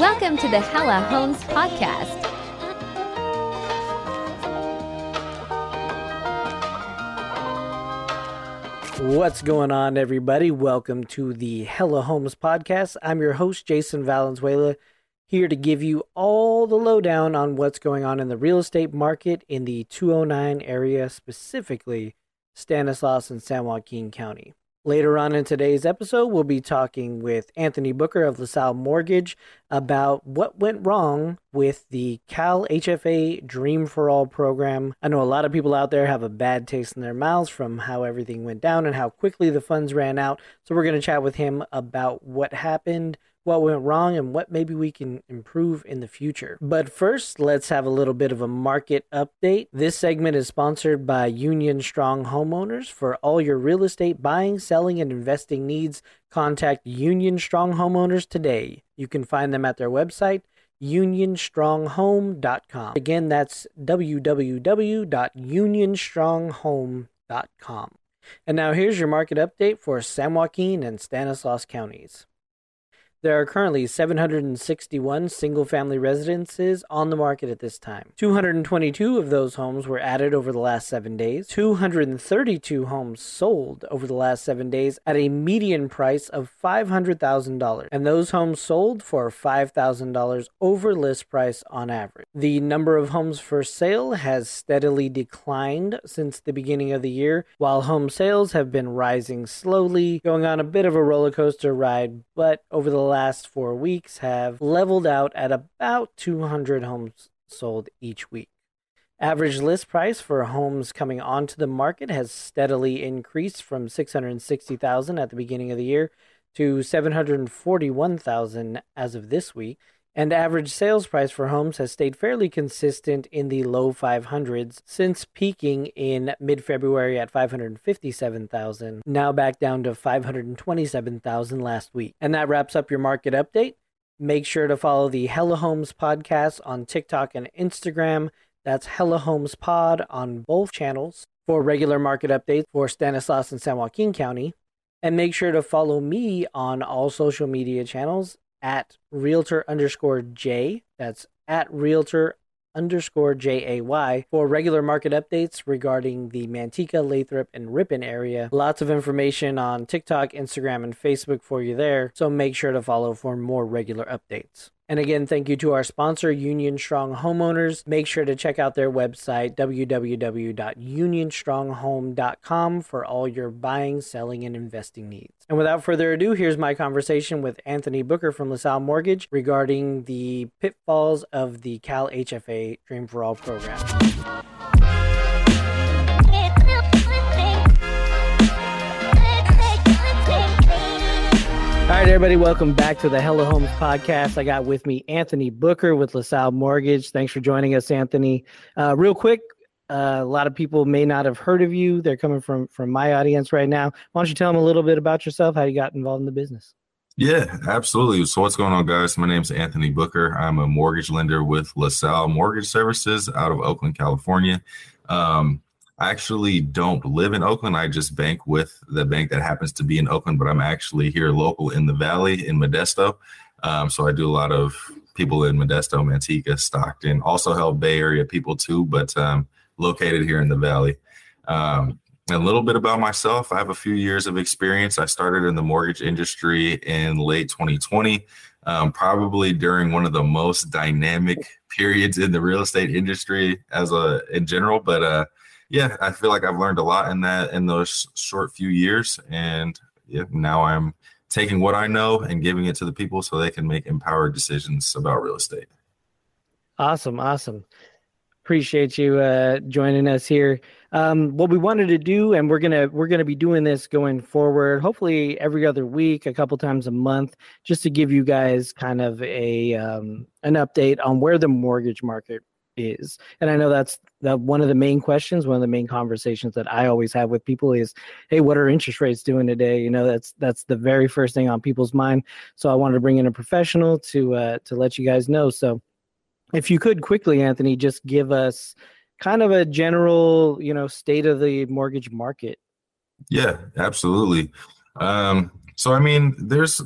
Welcome to the Hella Homes Podcast. What's going on, everybody? Welcome to the Hella Homes Podcast. I'm your host, Jason Valenzuela, here to give you all the lowdown on what's going on in the real estate market in the 209 area, specifically Stanislaus and San Joaquin County. Later on in today's episode, we'll be talking with Anthony Booker of LaSalle Mortgage about what went wrong with the Cal HFA Dream for All program. I know a lot of people out there have a bad taste in their mouths from how everything went down and how quickly the funds ran out. So, we're going to chat with him about what happened, what went wrong and what maybe we can improve in the future. But first, let's have a little bit of a market update. This segment is sponsored by Union Strong Homeowners. For all your real estate buying, selling, and investing needs, contact Union Strong Homeowners today. You can find them at their website, unionstronghome.com. Again, that's www.unionstronghome.com. And now here's your market update for San Joaquin and Stanislaus counties. There are currently 761 single family residences on the market at this time. 222 of those homes were added over the last seven days. 232 homes sold over the last seven days at a median price of $500,000. And those homes sold for $5,000 over list price on average. The number of homes for sale has steadily declined since the beginning of the year, while home sales have been rising slowly, going on a bit of a roller coaster ride, but over the last four weeks have leveled out at about 200 homes sold each week. Average list price for homes coming onto the market has steadily increased from 660,000 at the beginning of the year to 741,000 as of this week and average sales price for homes has stayed fairly consistent in the low 500s since peaking in mid-February at 557,000, now back down to 527,000 last week. And that wraps up your market update. Make sure to follow the Hella Homes podcast on TikTok and Instagram. That's Hella Homes Pod on both channels for regular market updates for Stanislaus and San Joaquin County. And make sure to follow me on all social media channels at realtor underscore J. That's at realtor underscore J A Y for regular market updates regarding the Manteca, Lathrop, and Ripon area. Lots of information on TikTok, Instagram, and Facebook for you there, so make sure to follow for more regular updates. And again, thank you to our sponsor, Union Strong Homeowners. Make sure to check out their website, www.unionstronghome.com, for all your buying, selling, and investing needs. And without further ado, here's my conversation with Anthony Booker from LaSalle Mortgage regarding the pitfalls of the Cal HFA Dream for All program. Right, everybody, welcome back to the Hella Homes podcast. I got with me Anthony Booker with LaSalle Mortgage. Thanks for joining us, Anthony. Uh, real quick, uh, a lot of people may not have heard of you. They're coming from from my audience right now. Why don't you tell them a little bit about yourself, how you got involved in the business? Yeah, absolutely. So, what's going on, guys? My name is Anthony Booker. I'm a mortgage lender with LaSalle Mortgage Services out of Oakland, California. Um, I actually don't live in Oakland. I just bank with the bank that happens to be in Oakland, but I'm actually here local in the Valley in Modesto. Um, so I do a lot of people in Modesto, Manteca, Stockton, also help Bay Area people too, but um, located here in the Valley. Um, a little bit about myself. I have a few years of experience. I started in the mortgage industry in late 2020, um, probably during one of the most dynamic periods in the real estate industry as a in general. But uh, yeah, I feel like I've learned a lot in that in those short few years, and yeah, now I'm taking what I know and giving it to the people so they can make empowered decisions about real estate. Awesome, awesome. Appreciate you uh, joining us here. Um, what we wanted to do, and we're gonna we're gonna be doing this going forward, hopefully every other week, a couple times a month, just to give you guys kind of a um, an update on where the mortgage market is. And I know that's the one of the main questions, one of the main conversations that I always have with people is, "Hey, what are interest rates doing today?" You know, that's that's the very first thing on people's mind. So I wanted to bring in a professional to uh, to let you guys know. So if you could quickly, Anthony, just give us kind of a general, you know, state of the mortgage market. Yeah, absolutely. Um, so I mean, there's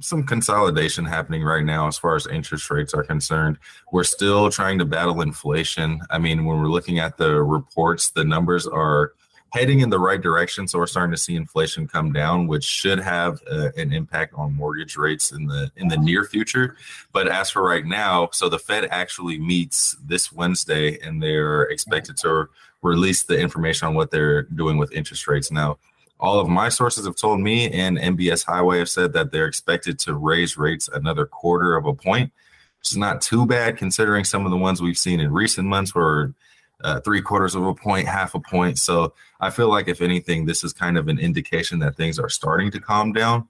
some consolidation happening right now as far as interest rates are concerned. We're still trying to battle inflation. I mean, when we're looking at the reports, the numbers are heading in the right direction. So we're starting to see inflation come down, which should have uh, an impact on mortgage rates in the in the near future. But as for right now, so the Fed actually meets this Wednesday, and they're expected to release the information on what they're doing with interest rates now all of my sources have told me and MBS Highway have said that they're expected to raise rates another quarter of a point. which is not too bad considering some of the ones we've seen in recent months were uh, three quarters of a point, half a point. So I feel like if anything, this is kind of an indication that things are starting to calm down.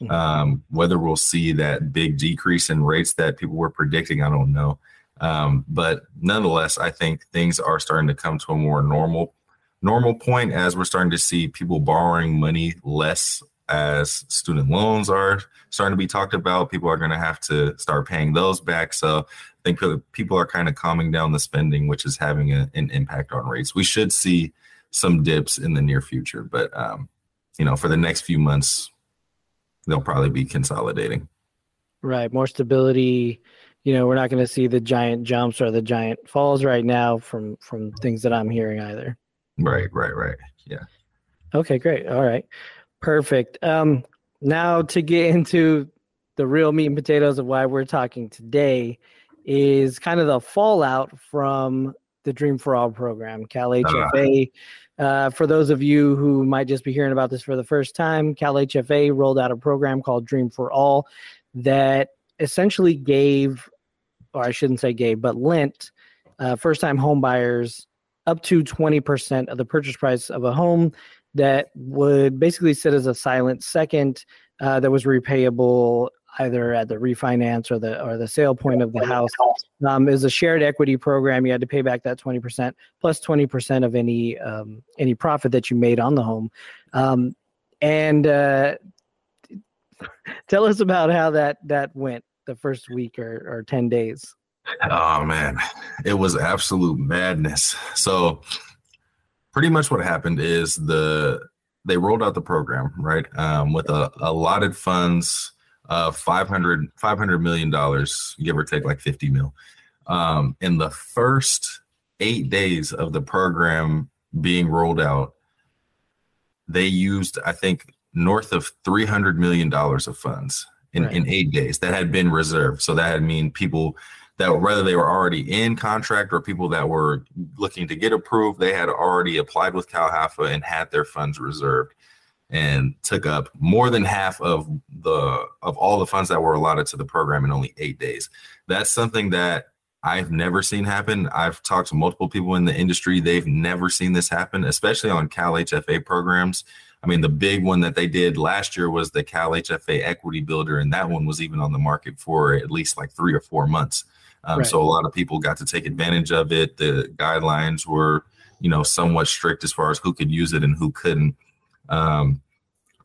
Mm-hmm. Um, whether we'll see that big decrease in rates that people were predicting, I don't know. Um, but nonetheless, I think things are starting to come to a more normal normal point as we're starting to see people borrowing money less as student loans are starting to be talked about. People are going to have to start paying those back. So I think people are kind of calming down the spending, which is having a, an impact on rates. We should see some dips in the near future, but um, you know, for the next few months, they'll probably be consolidating. Right, more stability. You know, we're not going to see the giant jumps or the giant falls right now from from things that I'm hearing either. Right, right, right. Yeah. Okay, great. All right. Perfect. Um, now to get into the real meat and potatoes of why we're talking today is kind of the fallout from the Dream for All program, Cal HFA. Uh, uh, for those of you who might just be hearing about this for the first time, Cal HFA rolled out a program called Dream for All that essentially gave, or I shouldn't say gave, but lent uh, first time home buyers up to 20% of the purchase price of a home that would basically sit as a silent second uh, that was repayable either at the refinance or the or the sale point of the house. Um, is a shared equity program. You had to pay back that 20% plus 20% of any um, any profit that you made on the home. Um, and uh, tell us about how that that went the first week or, or 10 days Oh man, it was absolute madness. So pretty much what happened is the they rolled out the program right um, with a allotted funds of 500 500 million dollars give or take like 50 mil um, in the first eight days of the program being rolled out they used i think north of 300 million dollars of funds in, right. in eight days that had been reserved so that had mean people that whether they were already in contract or people that were looking to get approved, they had already applied with CalHFA and had their funds reserved and took up more than half of the of all the funds that were allotted to the program in only eight days. That's something that I've never seen happen. I've talked to multiple people in the industry. They've never seen this happen, especially on Cal HFA programs. I mean, the big one that they did last year was the Cal HFA Equity Builder, and that one was even on the market for at least like three or four months. Um, right. So a lot of people got to take advantage of it. The guidelines were, you know, somewhat strict as far as who could use it and who couldn't. Um,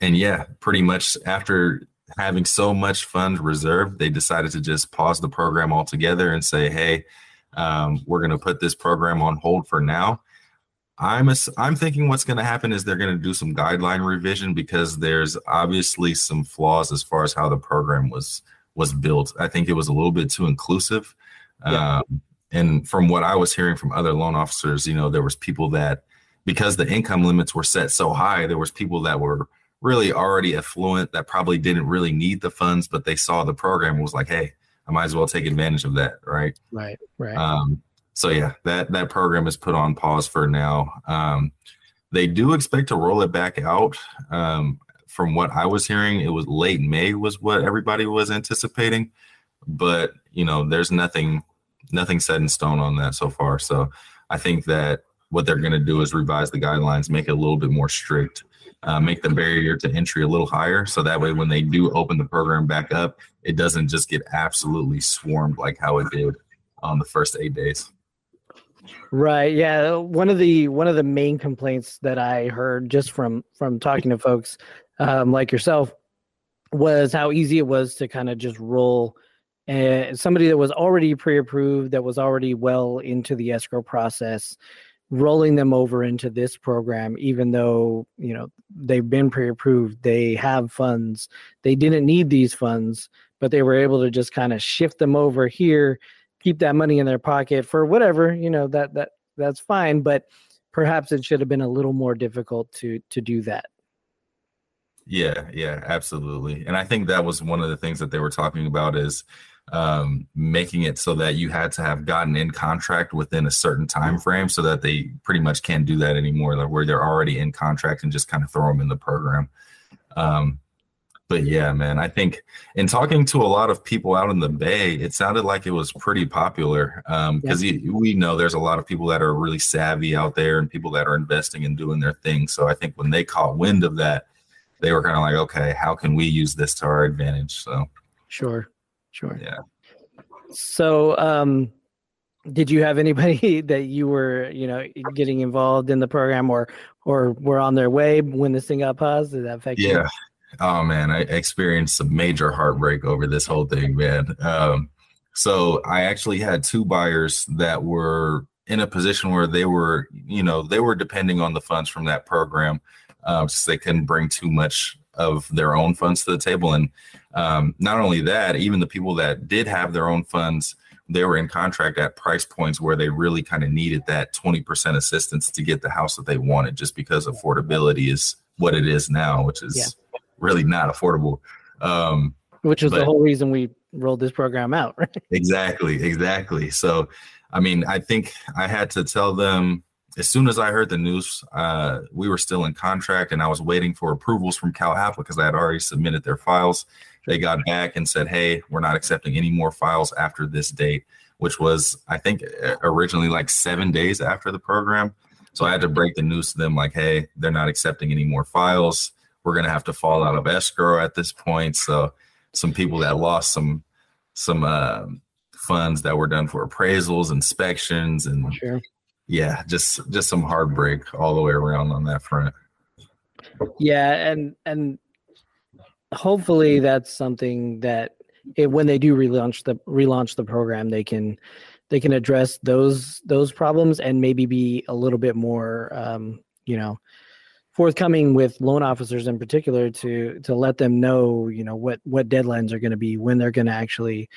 and yeah, pretty much after having so much funds reserved, they decided to just pause the program altogether and say, "Hey, um, we're going to put this program on hold for now." I'm a, I'm thinking what's going to happen is they're going to do some guideline revision because there's obviously some flaws as far as how the program was was built. I think it was a little bit too inclusive. Yeah. Um, and from what I was hearing from other loan officers, you know, there was people that because the income limits were set so high, there was people that were really already affluent that probably didn't really need the funds, but they saw the program was like, hey, I might as well take advantage of that, right? Right, right. Um, so yeah, that that program is put on pause for now. Um, they do expect to roll it back out. Um, from what I was hearing, it was late May was what everybody was anticipating, but you know, there's nothing nothing set in stone on that so far. So I think that what they're going to do is revise the guidelines, make it a little bit more strict, uh, make the barrier to entry a little higher. So that way, when they do open the program back up, it doesn't just get absolutely swarmed like how it did on the first eight days. Right. Yeah. One of the one of the main complaints that I heard just from from talking to folks um, like yourself was how easy it was to kind of just roll and somebody that was already pre-approved that was already well into the escrow process rolling them over into this program even though you know they've been pre-approved they have funds they didn't need these funds but they were able to just kind of shift them over here keep that money in their pocket for whatever you know that that that's fine but perhaps it should have been a little more difficult to to do that yeah yeah absolutely and i think that was one of the things that they were talking about is um, making it so that you had to have gotten in contract within a certain time frame so that they pretty much can't do that anymore like where they're already in contract and just kind of throw them in the program. Um, but yeah man i think in talking to a lot of people out in the bay it sounded like it was pretty popular because um, we know there's a lot of people that are really savvy out there and people that are investing and doing their thing so i think when they caught wind of that they were kind of like okay how can we use this to our advantage so sure Sure. Yeah. So, um, did you have anybody that you were, you know, getting involved in the program or or were on their way when this thing got paused? Did that affect yeah. you? Yeah. Oh man, I experienced some major heartbreak over this whole thing, man. Um, so I actually had two buyers that were in a position where they were, you know, they were depending on the funds from that program, um, so they couldn't bring too much of their own funds to the table. And um, not only that, even the people that did have their own funds, they were in contract at price points where they really kind of needed that 20% assistance to get the house that they wanted, just because affordability is what it is now, which is yeah. really not affordable. Um, which is but, the whole reason we rolled this program out, right? Exactly, exactly. So, I mean, I think I had to tell them as soon as I heard the news, uh, we were still in contract and I was waiting for approvals from CalHFA because I had already submitted their files. They got back and said, hey, we're not accepting any more files after this date, which was, I think, originally like seven days after the program. So I had to break the news to them like, hey, they're not accepting any more files. We're going to have to fall out of escrow at this point. So some people that lost some, some, uh, funds that were done for appraisals, inspections, and sure yeah, just just some heartbreak all the way around on that front. Yeah, and and hopefully that's something that it, when they do relaunch the relaunch the program, they can they can address those those problems and maybe be a little bit more um, you know forthcoming with loan officers in particular to to let them know you know what what deadlines are going to be when they're going to actually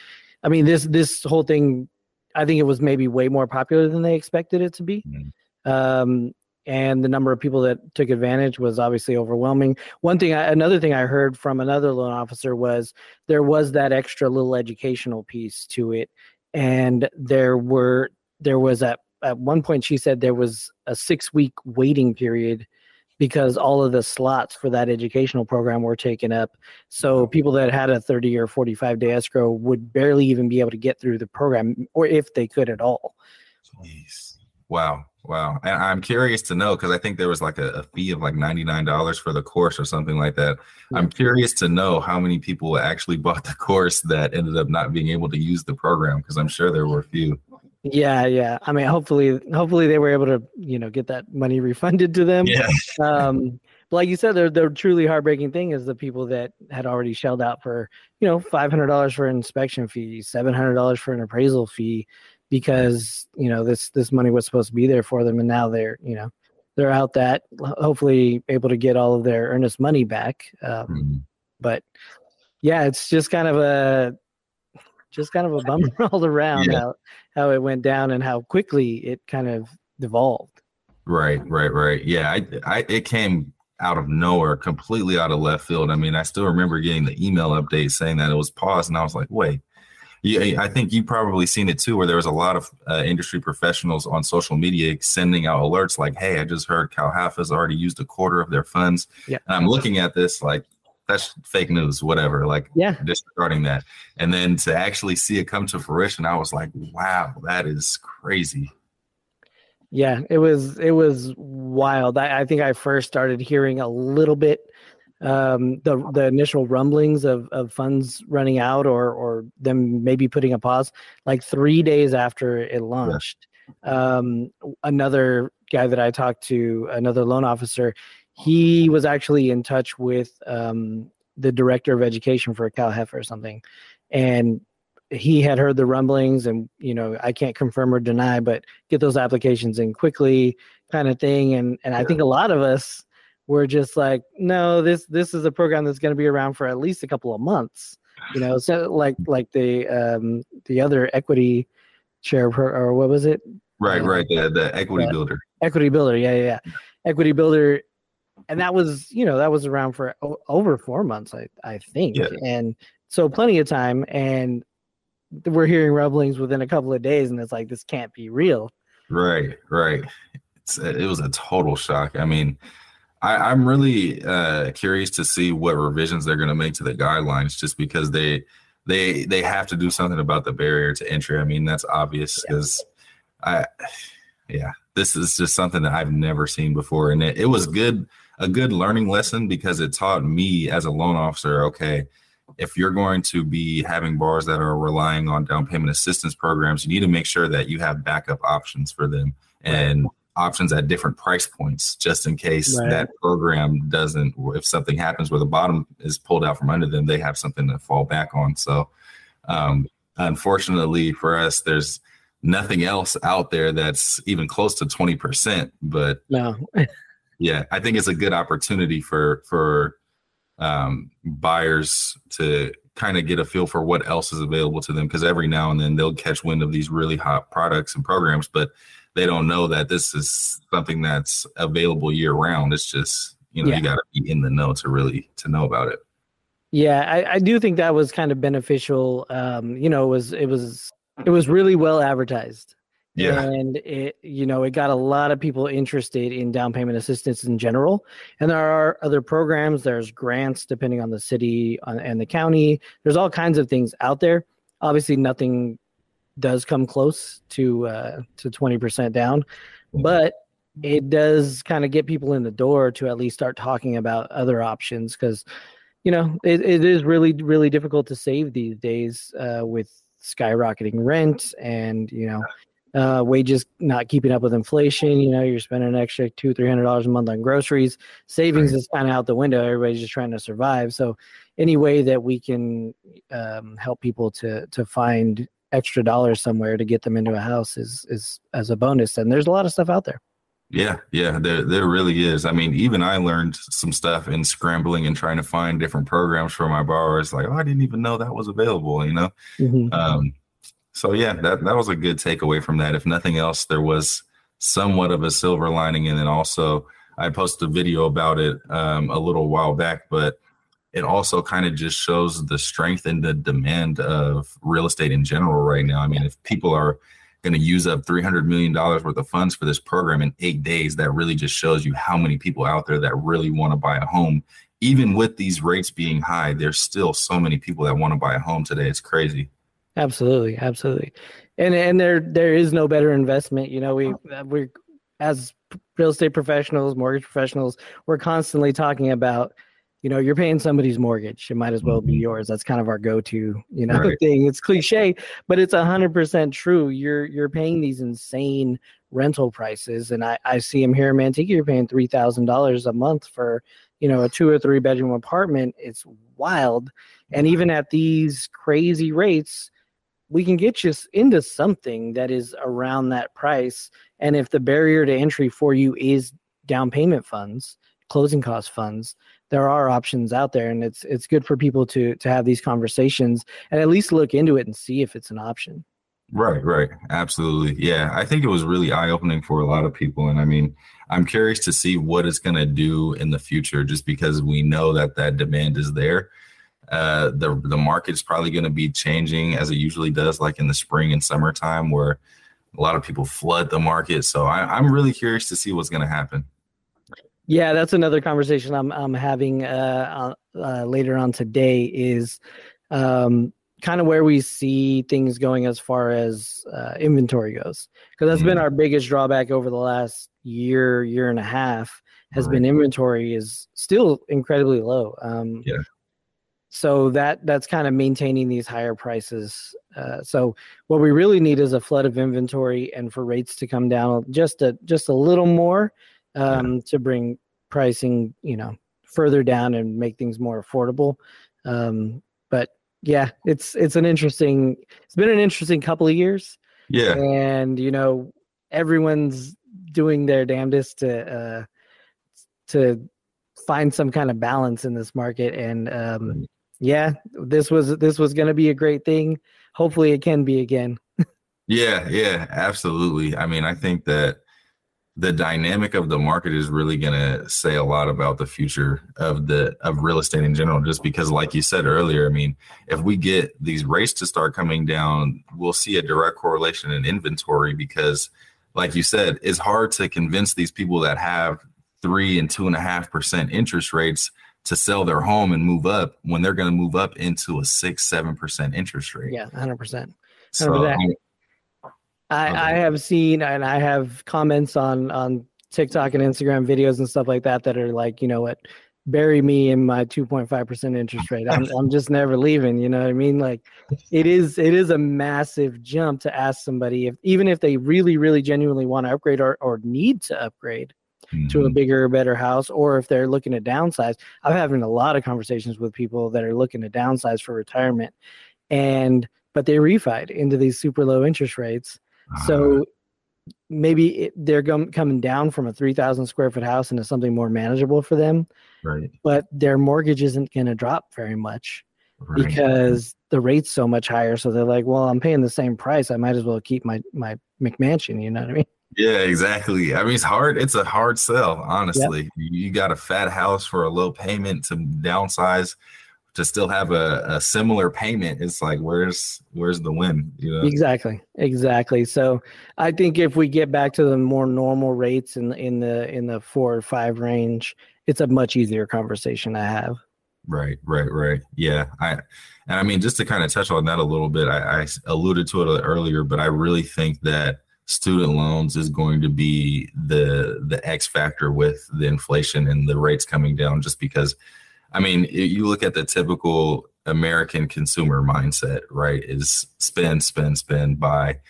i mean this this whole thing I think it was maybe way more popular than they expected it to be. Mm-hmm. Um, and the number of people that took advantage was obviously overwhelming. One thing, I, another thing I heard from another loan officer was there was that extra little educational piece to it, and there were there was at at one point she said there was a six week waiting period because all of the slots for that educational program were taken up. So mm-hmm. people that had a 30 or 45 day escrow would barely even be able to get through the program, or if they could at all. Jeez. Wow. Wow. And I'm curious to know because I think there was like a, a, fee of like $99 for the course or something like that. Yeah. I'm curious to know how many people actually bought the course that ended up not being able to use the program because I'm sure there were a few. Yeah, yeah. I mean, hopefully, hopefully they were able to, you know, get that money refunded to them. Yeah. um, but like you said, the the truly heartbreaking thing is the people that had already shelled out for, you know, five hundred dollars for an inspection fee, seven hundred dollars for an appraisal fee, because you know this this money was supposed to be there for them, and now they're, you know, they're out that hopefully able to get all of their earnest money back. Um, mm-hmm. But yeah, it's just kind of a just kind of a bummer all around yeah. how, how it went down and how quickly it kind of devolved. Right, right, right. Yeah, I, I, it came out of nowhere, completely out of left field. I mean, I still remember getting the email update saying that it was paused, and I was like, wait. Yeah, I think you probably seen it too, where there was a lot of uh, industry professionals on social media sending out alerts like, "Hey, I just heard CalHFA has already used a quarter of their funds." Yeah, and I'm looking at this like, that's fake news, whatever. Like, yeah, disregarding that. And then to actually see it come to fruition, I was like, wow, that is crazy. Yeah, it was it was wild. I, I think I first started hearing a little bit um the the initial rumblings of of funds running out or or them maybe putting a pause like 3 days after it launched yeah. um another guy that I talked to another loan officer he was actually in touch with um, the director of education for Cal CalHFA or something, and he had heard the rumblings and you know i can't confirm or deny but get those applications in quickly kind of thing and and i think a lot of us were just like no this this is a program that's going to be around for at least a couple of months you know so like like the um the other equity chair or what was it Right, Uh, right. The the equity builder. equity builder yeah yeah, yeah. equity builder and that was you know that was around for o- over four months i i think Yeah. and so plenty of time and we're hearing rumblings within a couple of days and it's like this can't be real Right, right. It's, it was a total shock. I mean, I, I'm really uh, curious to see what revisions they're going to make to the guidelines, just because they they they have to do something about the barrier to entry. I mean, that's obvious because I, yeah, this is just something that I've never seen before, and it, it was good a good learning lesson because it taught me as a loan officer, okay. If you're going to be having bars that are relying on down payment assistance programs, you need to make sure that you have backup options for them and options at different price points just in case Right. that program doesn't if something happens where the bottom is pulled out from under them they have something to fall back on so um unfortunately for us there's nothing else out there that's even close to 20% but no yeah i think it's a good opportunity for for um buyers to kind of get a feel for what else is available to them because every now and then they'll catch wind of these really hot products and programs but they don't know that this is something that's available year round it's just you know Yeah. you got to be in the know to really to know about it. Yeah I, I do think that was kind of beneficial um you know it was it was it was really well advertised yeah. And it you know it got a lot of people interested in down payment assistance in general. And there are other programs. There's grants depending on the city and the county. There's all kinds of things out there. Obviously nothing does come close to uh to 20% down but it does kind of get people in the door to at least start talking about other options because you know it, it is really really difficult to save these days uh, with skyrocketing rent and you know uh, wages not keeping up with inflation. You know, you're spending an extra two, three hundred dollars a month on groceries. Savings is kind of out the window. Everybody's just trying to survive. So, any way that we can um, help people to to find extra dollars somewhere to get them into a house is is as a bonus. And there's a lot of stuff out there. Yeah, yeah, there there really is. I mean, even I learned some stuff in scrambling and trying to find different programs for my borrowers. Like, oh, I didn't even know that was available. You know, Mhm. um, so yeah, that that was a good takeaway from that. If nothing else, there was somewhat of a silver lining, and then also I posted a video about it um, a little while back, but it also kind of just shows the strength and the demand of real estate in general right now. I mean, if people are going to use up $300 million worth of funds for this program in eight days, that really just shows you how many people out there that really want to buy a home. Even with these rates being high, there's still so many people that want to buy a home today. It's crazy. Absolutely, absolutely, and and there there is no better investment. You know, we uh, we as real estate professionals, mortgage professionals, we're constantly talking about. You know, you're paying somebody's mortgage. It might as well be Mhm. yours. That's kind of our go-to, you know, Right. thing. It's cliche, but it's hundred percent true. You're you're paying these insane rental prices, and I I see them here in Manteca. You're paying three thousand dollars a month for you know a two or three bedroom apartment. It's wild, and even at these crazy rates, we can get you into something that is around that price. And if the barrier to entry for you is down payment funds, closing cost funds, there are options out there, and it's it's good for people to to have these conversations and at least look into it and see if it's an option. Right, right. Absolutely. Yeah. I think it was really eye opening for a lot of people. And I mean, I'm curious to see what it's going to do in the future just because we know that that demand is there. Uh, the, the market's probably going to be changing as it usually does, like in the spring and summertime, where a lot of people flood the market. So I, I'm really curious to see what's going to happen. Yeah, that's another conversation I'm I'm having uh, uh, uh, later on today. Is um, kind of where we see things going as far as uh, inventory goes, because that's been Mhm. our biggest drawback over the last year, year and a half. Has Right. been inventory is still incredibly low. Um, Yeah. So that that's kind of maintaining these higher prices. Uh, so what we really need is a flood of inventory and for rates to come down just a just a little more um, to bring pricing, you know, further down and make things more affordable. Um, but yeah, it's it's an interesting. It's been an interesting couple of years. Yeah, and you know everyone's doing their damnedest to uh, to find some kind of balance in this market. And um, yeah, this was this was going to be a great thing. Hopefully, it can be again. yeah, yeah, absolutely. I mean, I think that the dynamic of the market is really going to say a lot about the future of the of real estate in general just because like you said earlier i mean if we get these rates to start coming down we'll see a direct correlation in inventory because like you said it's hard to convince these people that have three and two and a half percent interest rates to sell their home and move up when they're going to move up into a six seven percent interest rate yeah 100% 100%. So, I, I have seen and I have comments on on TikTok and Instagram videos and stuff like that that are like, you know what, bury me in my 2.5% interest rate. I'm, I'm just never leaving. You know what I mean? Like it is, it is a massive jump to ask somebody if, even if they really, really genuinely want to upgrade or, or need to upgrade mm-hmm. to a mm-hmm. bigger, better house, or if they're looking to downsize. I'm having a lot of conversations with people that are looking to downsize for retirement and, but they refied into these super low interest rates so maybe it, they're com- coming down from a 3000 square foot house into something more manageable for them. Right. But their mortgage isn't going to drop very much right. because the rate's so much higher. So they're like, well, I'm paying the same price. I might as well keep my, my McMansion. You know what I mean? Yeah, exactly. I mean, it's hard. It's a hard sell, honestly. Yep. You got a fat house for a low payment to downsize to still have a, a similar payment it's like where's where's the win you know exactly exactly so i think if we get back to the more normal rates in in the in the four or five range it's a much easier conversation to have right right right yeah i and i mean just to kind of touch on that a little bit i, I alluded to it earlier but i really think that student loans is going to be the the x factor with the inflation and the rates coming down just because I mean, you look at the typical American consumer mindset, right? Is spend, spend, spend, buy,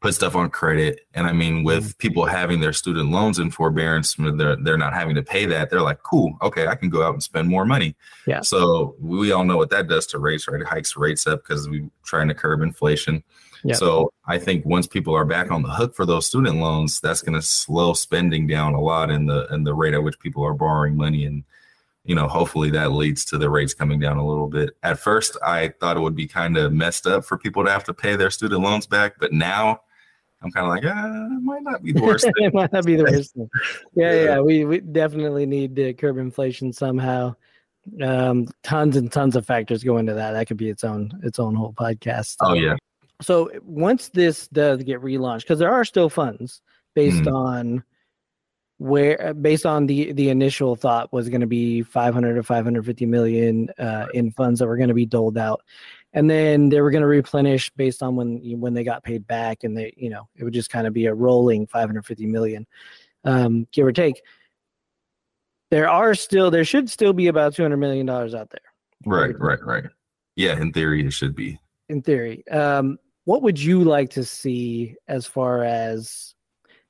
put stuff on credit. And I mean, with mm-hmm. people having their student loans in forbearance, they're they're not having to pay that. They're like, cool, okay, I can go out and spend more money. Yeah. So we all know what that does to rates, right? It hikes rates up because we're trying to curb inflation. Yep. So I think once people are back on the hook for those student loans, that's going to slow spending down a lot in the in the rate at which people are borrowing money and you know, hopefully that leads to the rates coming down a little bit. At first, I thought it would be kind of messed up for people to have to pay their student loans back, but now I'm kind of like, ah, it might not be the worst. it might not be the worst. Thing. Yeah, yeah, yeah, we we definitely need to curb inflation somehow. Um, tons and tons of factors go into that. That could be its own its own whole podcast. Oh yeah. So once this does get relaunched, because there are still funds based mm. on where uh, based on the the initial thought was going to be 500 to 550 million uh, in funds that were going to be doled out. And then they were going to replenish based on when when they got paid back and they you know it would just kind of be a rolling 550 million. Um, give or take there are still there should still be about 200 million dollars out there. Right right right. Yeah in theory it should be. In theory. Um, what would you like to see as far as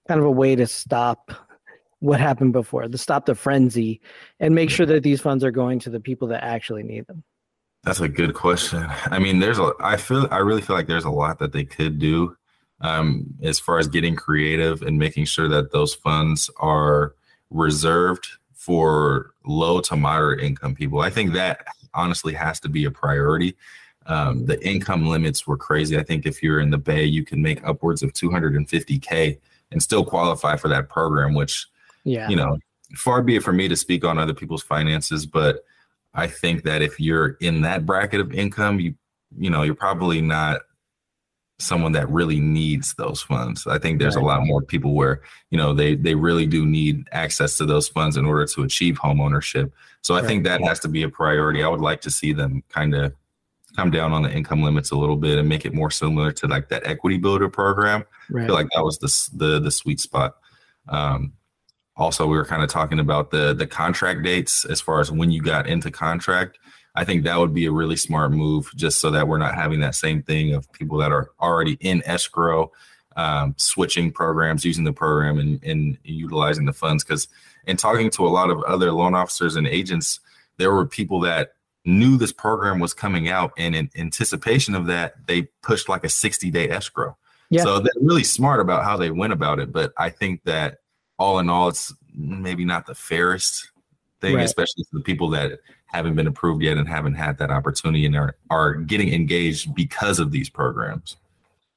kind of a way to stop what happened before, to stop the frenzy and make sure that these funds are going to the people that actually need them? That's a good question. I mean, there's a, I feel, I really feel like there's a lot that they could do um, as far as getting creative and making sure that those funds are reserved for low to moderate income people. I think that honestly has to be a priority. Um, the income limits were crazy. I think if you're in the Bay, you can make upwards of 250K and still qualify for that program, which yeah. You know, far be it for me to speak on other people's finances, but I think that if you're in that bracket of income, you you know, you're probably not someone that really needs those funds. I think there's right. a lot more people where, you know, they they really do need access to those funds in order to achieve home ownership. So I right. think that has to be a priority. I would like to see them kind of come down on the income limits a little bit and make it more similar to like that equity builder program. Right. I feel like that was the the the sweet spot. Um, also we were kind of talking about the the contract dates as far as when you got into contract i think that would be a really smart move just so that we're not having that same thing of people that are already in escrow um, switching programs using the program and, and utilizing the funds because in talking to a lot of other loan officers and agents there were people that knew this program was coming out, and in anticipation of that, they pushed like a 60 day escrow. Yeah. So they're really smart about how they went about it. But I think that all in all, it's maybe not the fairest thing, right. especially for the people that haven't been approved yet and haven't had that opportunity and are, are getting engaged because of these programs.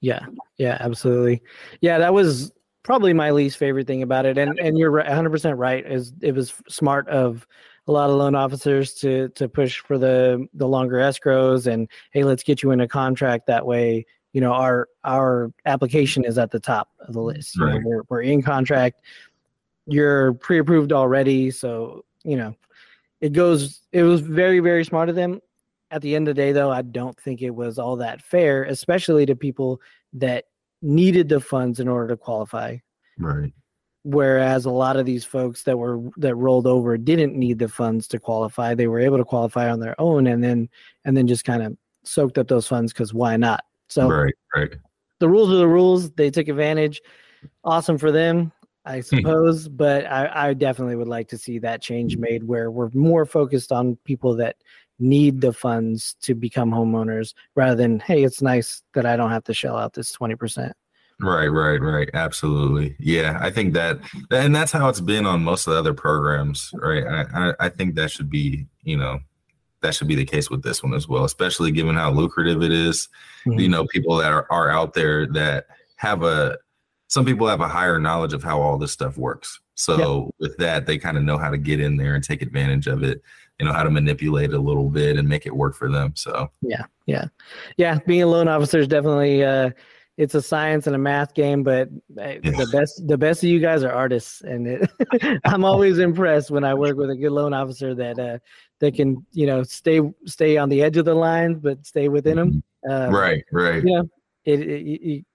Yeah, yeah, absolutely. Yeah, that was probably my least favorite thing about it. And and you're 100 percent right. Is it was smart of a lot of loan officers to to push for the the longer escrows and hey, let's get you in a contract that way. You know, our our application is at the top of the list. Right. You know, we're we're in contract. You're pre-approved already, so you know it goes. It was very very smart of them. At the end of the day, though, I don't think it was all that fair, especially to people that needed the funds in order to qualify. Right. Whereas a lot of these folks that were that rolled over didn't need the funds to qualify. They were able to qualify on their own and then and then just kind of soaked up those funds because why not? So right, right. The rules are the rules. They took advantage. Awesome for them, I hmm. suppose. but I, I definitely would like to see that change made where we're more focused on people that need the funds to become homeowners rather than hey it's nice that i don't have to shell out this 20% right right right absolutely yeah i think that and that's how it's been on most of the other programs right i i think that should be you know that should be the case with this one as well especially given how lucrative it is. Mm-hmm. you know people that are, are out there that have a some people have a higher knowledge of how all this stuff works so yep. with that they kind of know how to get in there and take advantage of it you know how to manipulate a little bit and make it work for them so yeah yeah yeah being a loan officer is definitely uh it's a science and a math game but yeah. the best the best of you guys are artists and it, i'm always impressed when i work with a good loan officer that uh that can you know stay stay on the edge of the lines but stay within them. Um, right right. yeah it, it, it,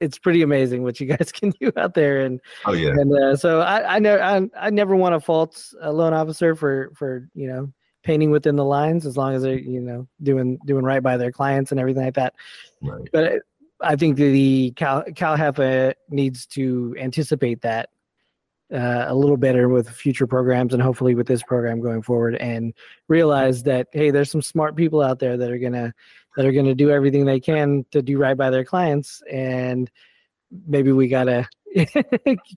it's pretty amazing what you guys can do out there and oh yeah. and uh, so I I never I, I never want to fault a loan officer for for you know painting within the lines as long as they're you know doing doing right by their clients and everything like that. Right. but I think the Cal CalHFA needs to anticipate that uh, a little better with future programs and hopefully with this program going forward and realize that hey there's some smart people out there that are gonna that are gonna do everything they can to do right by their clients and maybe we gotta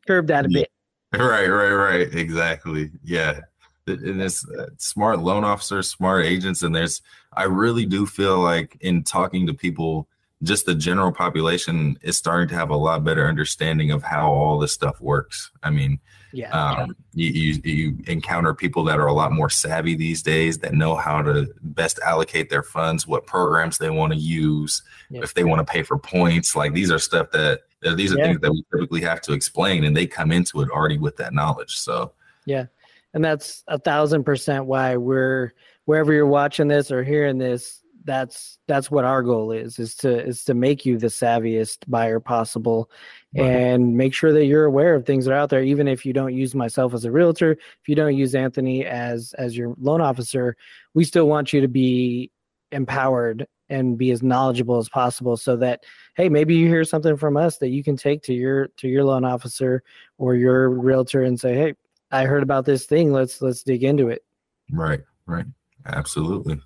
curb that a bit. Right right right. Exactly. Yeah. And it's uh, smart loan officers smart agents and there's i really do feel like in talking to people just the general population is starting to have a lot better understanding of how all this stuff works. I mean, yeah, um, yeah. You, you, you encounter people that are a lot more savvy these days that know how to best allocate their funds, what programs they want to use, yeah. if they want to pay for points. Like these are stuff that these are things that we typically have to explain, and they come into it already with that knowledge. So yeah, and that's a thousand percent why we're wherever you're watching this or hearing this that's that's what our goal is is to is to make you the savviest buyer possible right. and make sure that you're aware of things that are out there even if you don't use myself as a realtor if you don't use anthony as as your loan officer we still want you to be empowered and be as knowledgeable as possible so that hey maybe you hear something from us that you can take to your to your loan officer or your realtor and say hey i heard about this thing. Let's let's dig into it. Right right. Absolutely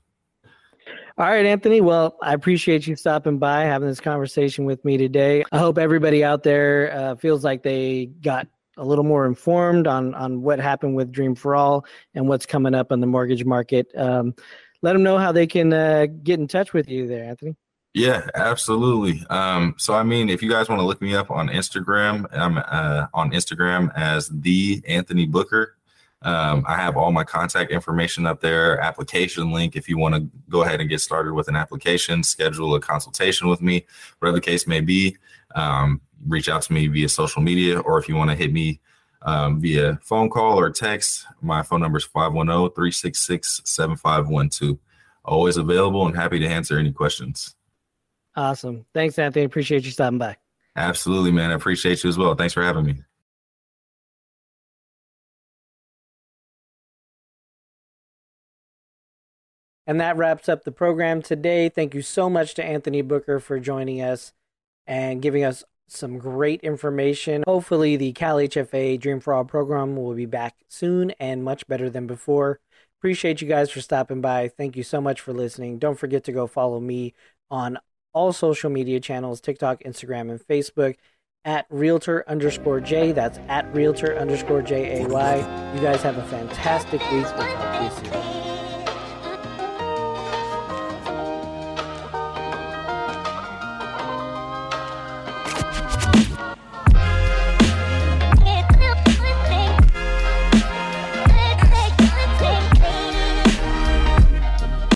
all right, Anthony. Well, I appreciate you stopping by, having this conversation with me today. I hope everybody out there uh, feels like they got a little more informed on on what happened with Dream for All and what's coming up on the mortgage market. Um, let them know how they can uh, get in touch with you there, Anthony. Yeah, absolutely. Um, so, I mean, if you guys want to look me up on Instagram, I'm uh, on Instagram as the Anthony Booker. Um, I have all my contact information up there, application link. If you want to go ahead and get started with an application, schedule a consultation with me, whatever the case may be, um, reach out to me via social media, or if you want to hit me um, via phone call or text, my phone number is 510 366 7512. Always available and happy to answer any questions. Awesome. Thanks, Anthony. Appreciate you stopping by. Absolutely, man. I appreciate you as well. Thanks for having me. And that wraps up the program today. Thank you so much to Anthony Booker for joining us and giving us some great information. Hopefully, the Cal HFA Dream for All program will be back soon and much better than before. Appreciate you guys for stopping by. Thank you so much for listening. Don't forget to go follow me on all social media channels TikTok, Instagram, and Facebook at realtor underscore J. That's at realtor underscore J A Y. You guys have a fantastic week. We'll talk to you soon.